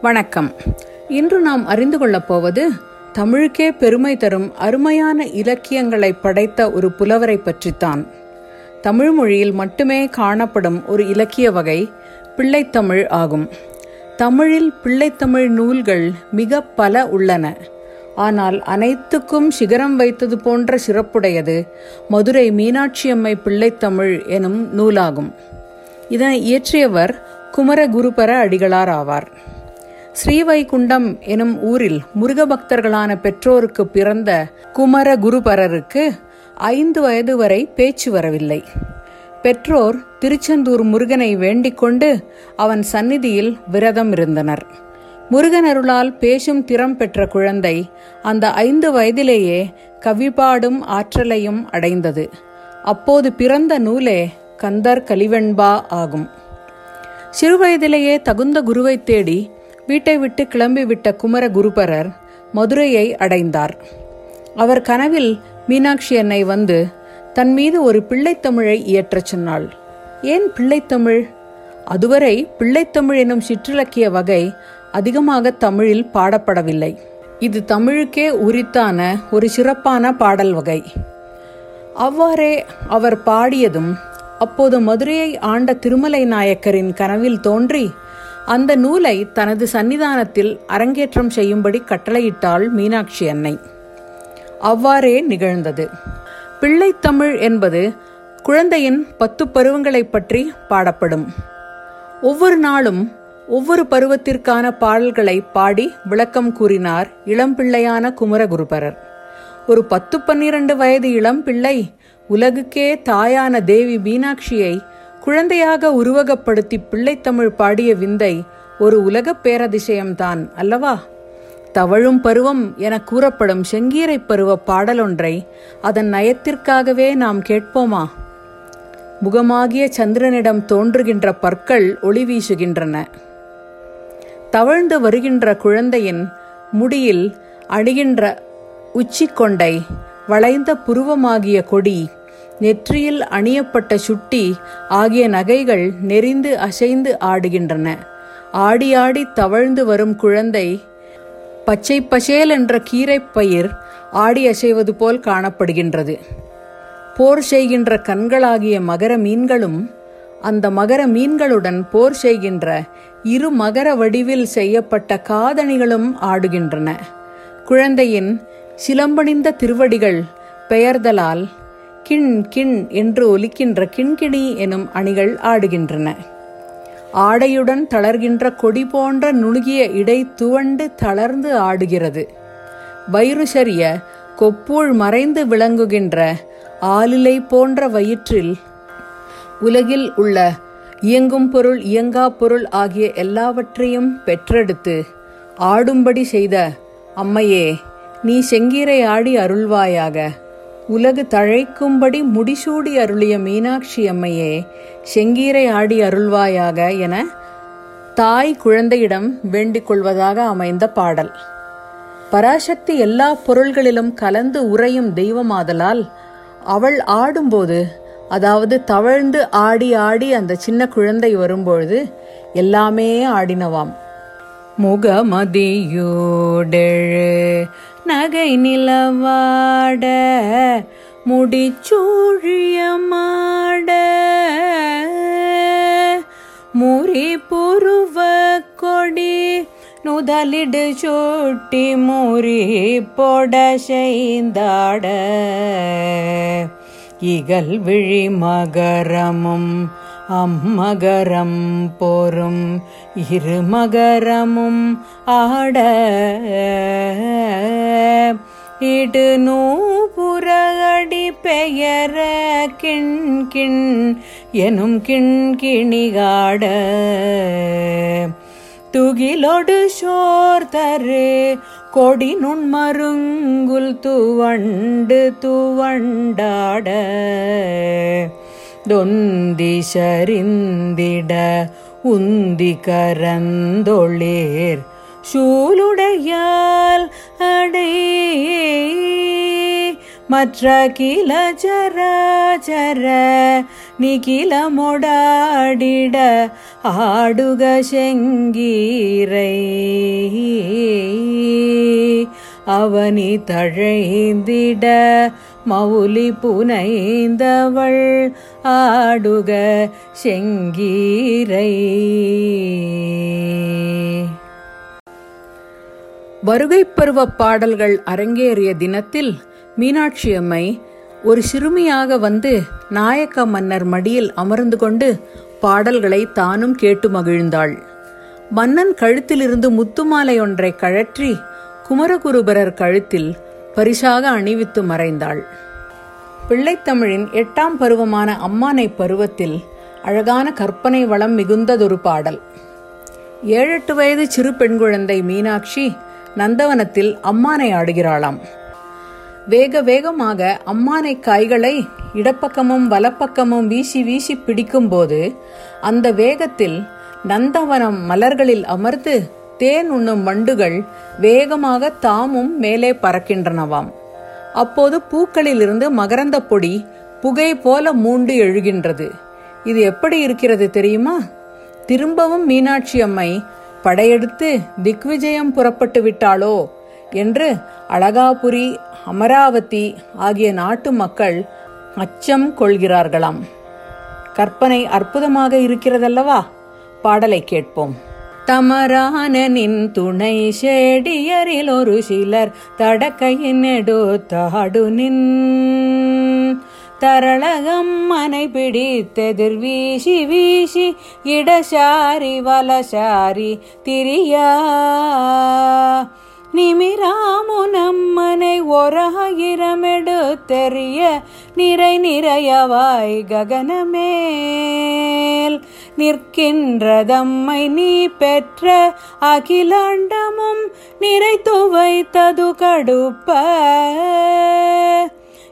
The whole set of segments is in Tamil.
வணக்கம். இன்று நாம் அறிந்து கொள்ளப் போவது தமிழுக்கே பெருமை தரும் அருமையான இலக்கியங்களை படைத்த ஒரு புலவரை பற்றித்தான். தமிழ் மொழியில் மட்டுமே காணப்படும் ஒரு இலக்கிய வகை பிள்ளைத்தமிழ் ஆகும். தமிழில் பிள்ளைத்தமிழ் நூல்கள் மிக பல உள்ளன. ஆனால் அனைத்துக்கும் சிகரம் வைத்தது போன்ற சிறப்புடையது மதுரை மீனாட்சியம்மை பிள்ளைத்தமிழ் எனும் நூலாகும். இதனை இயற்றியவர் குமர குருபர அடிகளார் ஆவார். ஸ்ரீவைகுண்டம் எனும் ஊரில் முருக பக்தர்களான பெற்றோருக்கு பிறந்த குமர குருபரருக்கு ஐந்து வயது வரை பேச்சு வரவில்லை. பெற்றோர் திருச்செந்தூர் முருகனை வேண்டிக் கொண்டு அவன் சந்நிதியில் விரதம் இருந்தனர். முருகன் அருளால் பேசும் திறம் பெற்ற குழந்தை அந்த ஐந்து வயதிலேயே கவிபாடும் ஆற்றலையும் அடைந்தது. அப்போது பிறந்த நூலே கந்தர் கலிவெண்பா ஆகும். சிறுவயதிலேயே தகுந்த குருவை தேடி வீட்டை விட்டு கிளம்பிவிட்ட குமர குருபரர் மதுரையை அடைந்தார். அவர் கனவில் மீனாட்சி அன்னை வந்து தன் மீது ஒரு பிள்ளைத்தமிழை இயற்றச் சொன்னாள். ஏன் பிள்ளைத்தமிழ் அதுவரை பிள்ளைத்தமிழ் எனும் சிற்றிலக்கிய வகை அதிகமாக தமிழில் பாடப்படவில்லை. இது தமிழுக்கே உரித்தான ஒரு சிறப்பான பாடல் வகை. அவ்வாறே அவர் பாடியதும் அப்போது மதுரையை ஆண்ட திருமலை நாயக்கரின் கனவில் தோன்றி அந்த நூலை தனது சன்னிதானத்தில் அரங்கேற்றம் செய்யும்படி கட்டளையிட்டாள் மீனாட்சி அன்னை. அவ்வாறே நிகழ்ந்தது. பிள்ளைத்தமிழ் என்பது குழந்தையின் பத்து பருவங்களை பற்றி பாடப்படும். ஒவ்வொரு நாளும் ஒவ்வொரு பருவத்திற்கான பாடல்களை பாடி விளக்கம் கூறினார் இளம்பிள்ளையான குமரகுருபரர். ஒரு பத்து பன்னிரண்டு வயது இளம்பிள்ளை உலகுக்கே தாயான தேவி மீனாட்சியை குழந்தையாக உருவகப்படுத்தி பிள்ளைத்தமிழ் பாடிய விந்தை ஒரு உலகப் பேரதிசயம்தான் அல்லவா? தவழும் பருவம் என கூறப்படும் செங்கீரை பருவ பாடலொன்றை அதன் நயத்திற்காகவே நாம் கேட்போமா? முகமாகிய சந்திரனிடம் தோன்றுகின்ற பற்கள் ஒளி வீசுகின்றன. தவழ்ந்து வருகின்ற குழந்தையின் முடியில் அணிகின்ற உச்சிக்கொண்டை வளைந்த புருவமாகிய கொடி நெற்றியில் அணியப்பட்ட சுட்டி ஆகிய நகைகள் நெறிந்து அசைந்து ஆடுகின்றன. ஆடி ஆடி தவழ்ந்து வரும் குழந்தை பச்சை பசேல் என்ற கீரைப்பயிர் ஆடி அசைவது போல் காணப்படுகின்றது. போர் செய்கின்ற கண்களாகிய மகர மீன்களும் அந்த மகர மீன்களுடன் போர் செய்கின்ற இரு மகர வடிவில் செய்யப்பட்ட காதணிகளும் ஆடுகின்றன. குழந்தையின் சிலம்பணிந்த திருவடிகள் பெயர்தலால் கிண் கிண் என்று ஒலிக்கின்ற கிண்கிணி எனும் அணிகள் ஆடுகின்றன. ஆடையுடன் தளர்கின்ற கொடி போன்ற நுணுகிய இடை துவண்டு தளர்ந்து ஆடுகிறது. வயிறு சரிய கொப்பூழ் மறைந்து விளங்குகின்ற ஆலிலை போன்ற வயிற்றில் உலகில் உள்ள இயங்கும் பொருள் இயங்கா பொருள் ஆகிய எல்லாவற்றையும் பெற்றெடுத்து ஆடும்படி செய்த அம்மையே நீ செங்கீரை ஆடி அருள்வாயாக. உலகு தழைக்கும்படி முடிசூடி அருளிய மீனாட்சி அம்மையே செங்கீரை ஆடி அருள்வாயாக என தாய் குழந்தையிடம் வேண்டிக் கொள்வதாக அமைந்த பாடல். பராசக்தி எல்லா பொருள்களிலும் கலந்து உறையும் தெய்வமாதலால் அவள் ஆடும்போது அதாவது தவழ்ந்து ஆடி ஆடி அந்த சின்ன குழந்தை வரும்பொழுது எல்லாமே ஆடினவாம். முகமதியோடெழு நகை நிலவாட முடிச்சூழியமாட. முறி புருவ கொடி நுதலிடு சூட்டி முறி பொட செய்தாட. இகல் விழி மகரமும் அம்மகரம் போரும் இருமகரமும் ஆட. இடு நூபுரடி பெயர கிண் கிண் எனும் கிண்கிணிகாட துகிலொடு சோர் தரு கொடி நுண்மருங்குல் துவண்டு துவண்டாட. தொந்தி சரிந்திட உந்தி கரந்தொளேர் சூளுடையால் அடை. மற்ற கில ஜராஜர நிகிலமொடாடிட ஆடுக செங்கீரை. அவனி தழைந்திட மவுலி புனைந்தவள் ஆடுக செங்கீரை. வருகை பருவ பாடல்கள் அரங்கேறிய தினத்தில் மீனாட்சி அம்மை ஒரு சிறுமியாக வந்து நாயக்க மன்னர் மடியில் அமர்ந்து கொண்டு பாடல்களை தானும் கேட்டு மகிழ்ந்தாள். மன்னன் கழுத்திலிருந்து முத்துமாலை ஒன்றை கழற்றி குமரகுருபரர் கழுத்தில் பரிசாக அணிவித்து மறைந்தாள். பிள்ளைத்தமிழின் எட்டாம் பருவமான அம்மானை பருவத்தில் அழகான கற்பனை வளம் மிகுந்ததொரு பாடல். ஏழெட்டு வயது சிறு பெண் குழந்தை மீனாட்சி நந்தவனத்தில் அம்மானை ஆடுகிறாளாம். வேக வேகமாக அம்மானை காய்களை இடப்பக்கமும் வலப்பக்கமும் வீசி வீசி பிடிக்கும்போது அந்த வேகத்தில் நந்தவனம் மலர்களில் அமர்ந்து தேன் உண்ணும் வண்டுகள் வேகமாக தாமும் மேலே பறக்கின்றனவாம். அப்போது பூக்களிலிருந்து மகரந்த பொடி புகை போல மூண்டு எழுகின்றது. இது எப்படி இருக்கிறது தெரியுமா? திரும்பவும் மீனாட்சி அம்மை படையெடுத்து திக்விஜயம் புறப்பட்டு விட்டாளோ என்று அழகாபுரி அமராவதி ஆகிய நாட்டு மக்கள் அச்சம் கொள்கிறார்களாம். கற்பனை அற்புதமாக இருக்கிறதல்லவா? பாடலை கேட்போம். தமரானனின் துணை செடியரில் ஒரு சிலர் தடக்கையின் எடுத்தாடு நின். தரளகம் மனை பிடித்தெதிர் வீசி வீசி இடசாரி வலசாரி திரியா. நிமிராமுனம்மனை ஒராயிரமெடுத்தெறிய நிறை நிறையவாய் ககனமேல். நிற்கின்றதம்மை நீ பெற்ற அகிலாண்டமும் நிறைத்து வைத்தது கடுப்ப.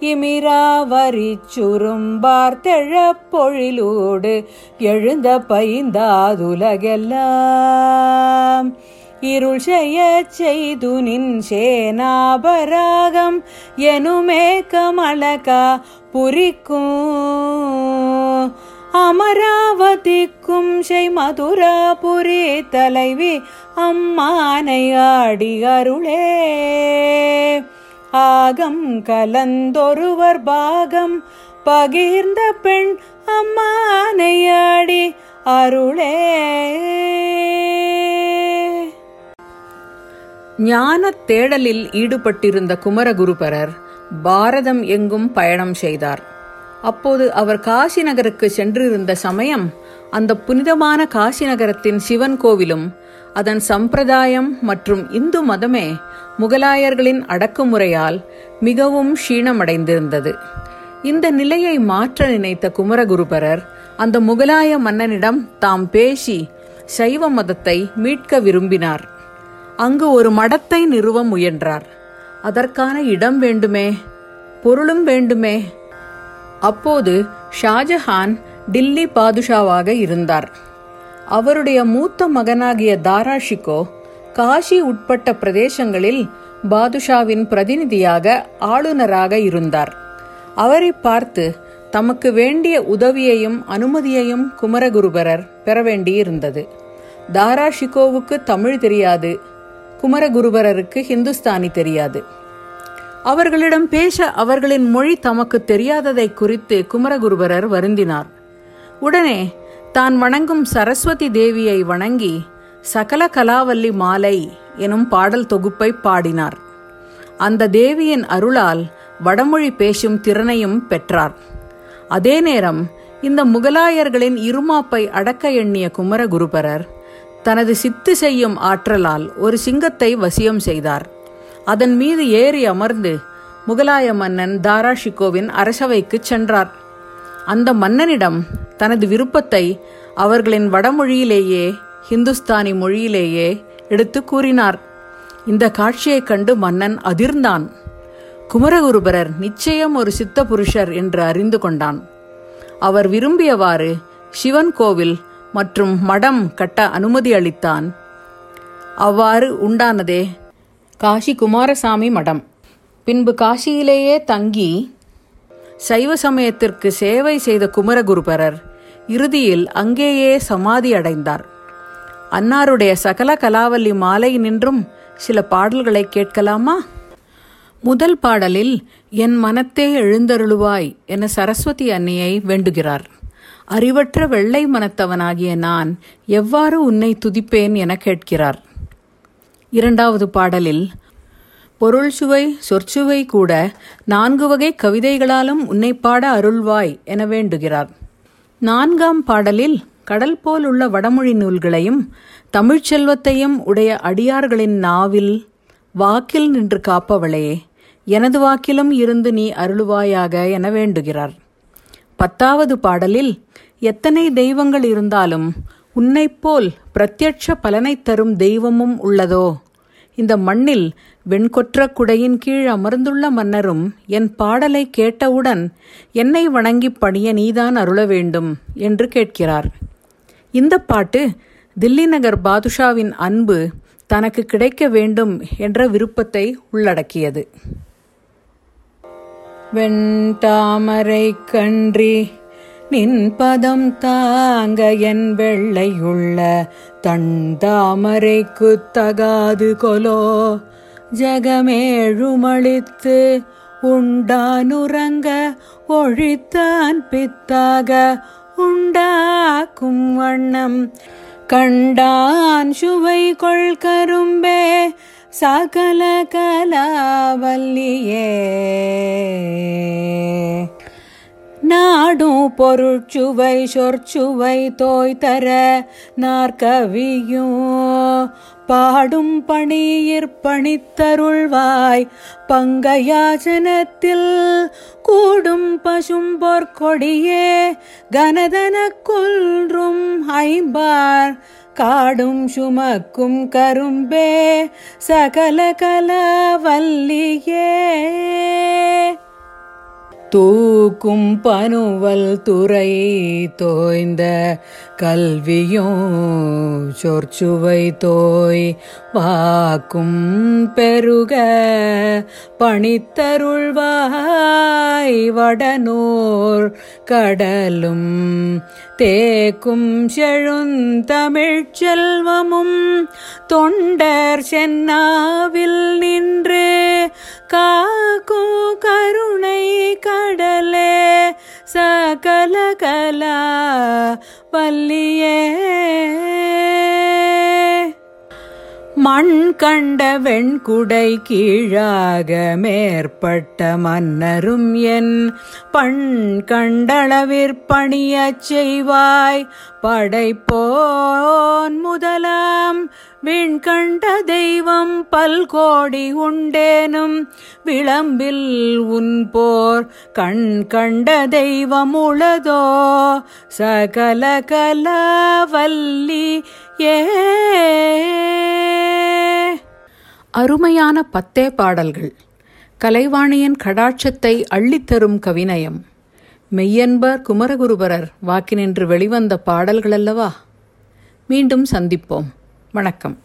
இமிராவரி சுரும்பார் தெழப்பொழிலோடு எழுந்த பைந்தாதுலகெல்லாம். இருள் செய்ய செய்து நின் சேனாபராகம் எனுமே கமலகா புரிக்கும். அமராவதிக்கும் செய் மதுராபுரே தலைவி அம்மானை ஆடி அருளே. ஆகம் கலந்தொருவர் பாகம் பகிர்ந்த பெண் அம்மானை ஆடி அருளே. ஞானத் தேடலில் ஈடுபட்டிருந்த குமரகுருபரர் பாரதம் எங்கும் பயணம் செய்தார். அப்போது அவர் காசி நகருக்கு சென்றிருந்த சமயம் அந்த புனிதமான காசி நகரத்தின் சிவன் கோவிலும் அதன் சம்பிரதாயம் மற்றும் இந்து மதமே முகலாயர்களின் அடக்குமுறையால் மிகவும் க்ஷீணமடைந்திருந்தது இந்த நிலையை மாற்ற நினைத்த குமரகுருபரர் அந்த முகலாய மன்னனிடம் தாம் பேசி சைவ மதத்தை மீட்க விரும்பினார். அங்கு ஒரு மடத்தை நிறுவ முயன்றார். அதற்கான இடம் வேண்டுமே பொருளும் வேண்டுமே அப்போது ஷாஜஹான் டில்லி பாதுஷாவாக இருந்தார். அவருடைய மூத்த மகனாகிய தாராஷிகோ காஷி உட்பட்ட பிரதேசங்களில் பாதுஷாவின் பிரதிநிதியாக ஆளுநராக இருந்தார். அவரை பார்த்து தமக்கு வேண்டிய உதவியையும் அனுமதியையும் குமரகுருபரர் பெற வேண்டியிருந்தது. தாராஷிகோவுக்கு தமிழ் தெரியாது குமரகுருபரருக்கு ஹிந்துஸ்தானி தெரியாது. அவர்களிடம் பேச அவர்களின் மொழி தமக்கு தெரியாததை குறித்து குமரகுருபரர் வருந்தினார். உடனே தான் வணங்கும் சரஸ்வதி தேவியை வணங்கி சகல கலாவல்லி மாலை எனும் பாடல் தொகுப்பை பாடினார். அந்த தேவியின் அருளால் வடமொழி பேசும் திறனையும் பெற்றார். அதே நேரம் இந்த முகலாயர்களின் இருமாப்பை அடக்க எண்ணிய குமரகுருபரர் தனது சித்து செய்யும் ஆற்றலால் ஒரு சிங்கத்தை வசியம் செய்தார். அதன் மீது ஏறி அமர்ந்து முகலாய மன்னன் தாராஷிகோவின் அரசவைக்கு சென்றார். அந்த மன்னனிடம் தனது விருப்பத்தை அவர்களின் வடமொழியிலேயே ஹிந்துஸ்தானி மொழியிலேயே எடுத்து கூறினார். இந்த காட்சியைக் கண்டு மன்னன் அதிர்ந்தான். குமரகுருபரர் நிச்சயம் ஒரு சித்த புருஷர் என்று அறிந்து கொண்டான். அவர் விரும்பியவாறு சிவன் கோவில் மற்றும் மடம் கட்ட அனுமதி அளித்தான். அவ்வாறு உண்டானதே காஷி குமாரசாமி மடம். பின்பு காஷியிலேயே தங்கி சைவ சமயத்திற்கு சேவை செய்த குமரகுருபரர் இறுதியில் அங்கேயே சமாதி அடைந்தார். அன்னாருடைய சகல கலாவல்லி மாலை நின்றும் சில பாடல்களை கேட்கலாமா? முதல் பாடலில் என் மனத்தே எழுந்தருளுவாய் என சரஸ்வதி அன்னையை வேண்டுகிறார். அறிவற்ற வெள்ளை மனத்தவனாகிய நான் எவ்வாறு உன்னை துதிப்பேன் என கேட்கிறார். இரண்டாவது பாடலில் பொருள் சுவை சொற்சுவை கூட நான்கு வகை கவிதைகளாலும் உன்னை பாட அருள்வாய் என வேண்டுகிறார். நான்காம் பாடலில் கடல் போல் உள்ள வடமொழி நூல்களையும் தமிழ்ச்செல்வத்தையும் உடைய அடியார்களின் நாவில் வாக்கில் நின்று காப்பவளே எனது வாக்கிலும் இருந்து நீ அருளுவாயாக என வேண்டுகிறார். பத்தாவது பாடலில் எத்தனை தெய்வங்கள் இருந்தாலும் உன்னைப்போல் பிரத்யட்ச பலனை தரும் தெய்வமும் உள்ளதோ? இந்த மண்ணில் வெண்கொற்ற குடையின் கீழ் அமர்ந்துள்ள மன்னரும் என் பாடலை கேட்டவுடன் என்னை வணங்கி பணிய நீதான் அருள வேண்டும் என்று கேட்கிறார். இந்த பாட்டு தில்லி நகர் பாதுஷாவின் அன்பு தனக்கு கிடைக்க வேண்டும் என்ற விருப்பத்தை உள்ளடக்கியது. வெண்தாமரை கன்றி நின் பதம் தாங்க என் வெள்ளையுள்ள தன் தாமரைக்கு தகாது கொலோ. ஜகமேழுமளித்து உண்டானுறங்க ஒழித்தான் பித்தாக உண்டாக்கும் வண்ணம். கண்டான் சுவை கொள் கரும்பே சகல கலாவல்லியே. நாடும் பொருட்சுவை சொற்சுவை தோய்தர நாற்கவியும். பாடும் பணியிற் பணித்தருள்வாய் பங்கயாசனத்தில் கூடும் பசும் பொற்கொடியே கனதன கொல்றும் ஐம்பார் காடும் சுமக்கும் கரும்பே சகல கலவல்லியே. தூக்கும் பனுவல் துறை தோய்ந்த கல்வியும் சொற்சுவை தோய் வாக்கும் பெருக பணித்தருள்வாய் வடனூர் கடலும் தேக்கும் செழுந்தமிழ்ச் செல்வமும் தொண்டர் சென்னாவில் நின்று காக்கும் கருணை கடலே சகல கலா வல்லியே. மண் கண்ட வெண்குடை கீழாக மேற்பட்ட மன்னரும் என் பண் கண்டளவிற்பணியச் செய்வாய். படைப்போன் முதலாம் வீண் கண்ட தெய்வம் பல்கோடி உண்டேனும். விளம்பில் உன் போர் கண் கண்ட தெய்வம் உளதோ. சகல கலவல்லி ஏ அருமையான பத்தே பாடல்கள். கலைவாணியின் கடாட்சத்தை அள்ளித்தரும் கவிநயம். மெய்யன்பர் குமரகுருபரர் வாக்கினின்று வெளிவந்த பாடல்கள் அல்லவா? மீண்டும் சந்திப்போம். வணக்கம்.